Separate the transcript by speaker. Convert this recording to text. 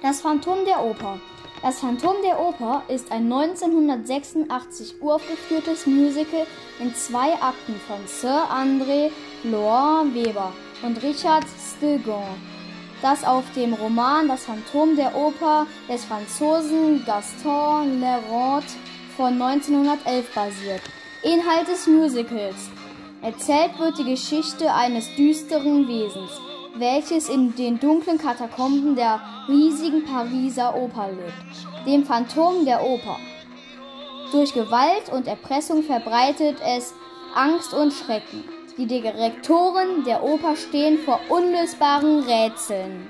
Speaker 1: Das Phantom der Oper. Das Phantom der Oper ist ein 1986 uraufgeführtes Musical in zwei Akten von Sir André Loire Weber und Richard Stilgon, das auf dem Roman Das Phantom der Oper des Franzosen Gaston Leroux von 1911 basiert. Inhalt des Musicals. Erzählt wird die Geschichte eines düsteren Wesens, welches in den dunklen Katakomben der riesigen Pariser Oper lebt, dem Phantom der Oper. Durch Gewalt und Erpressung verbreitet es Angst und Schrecken. Die Direktoren der Oper stehen vor unlösbaren Rätseln.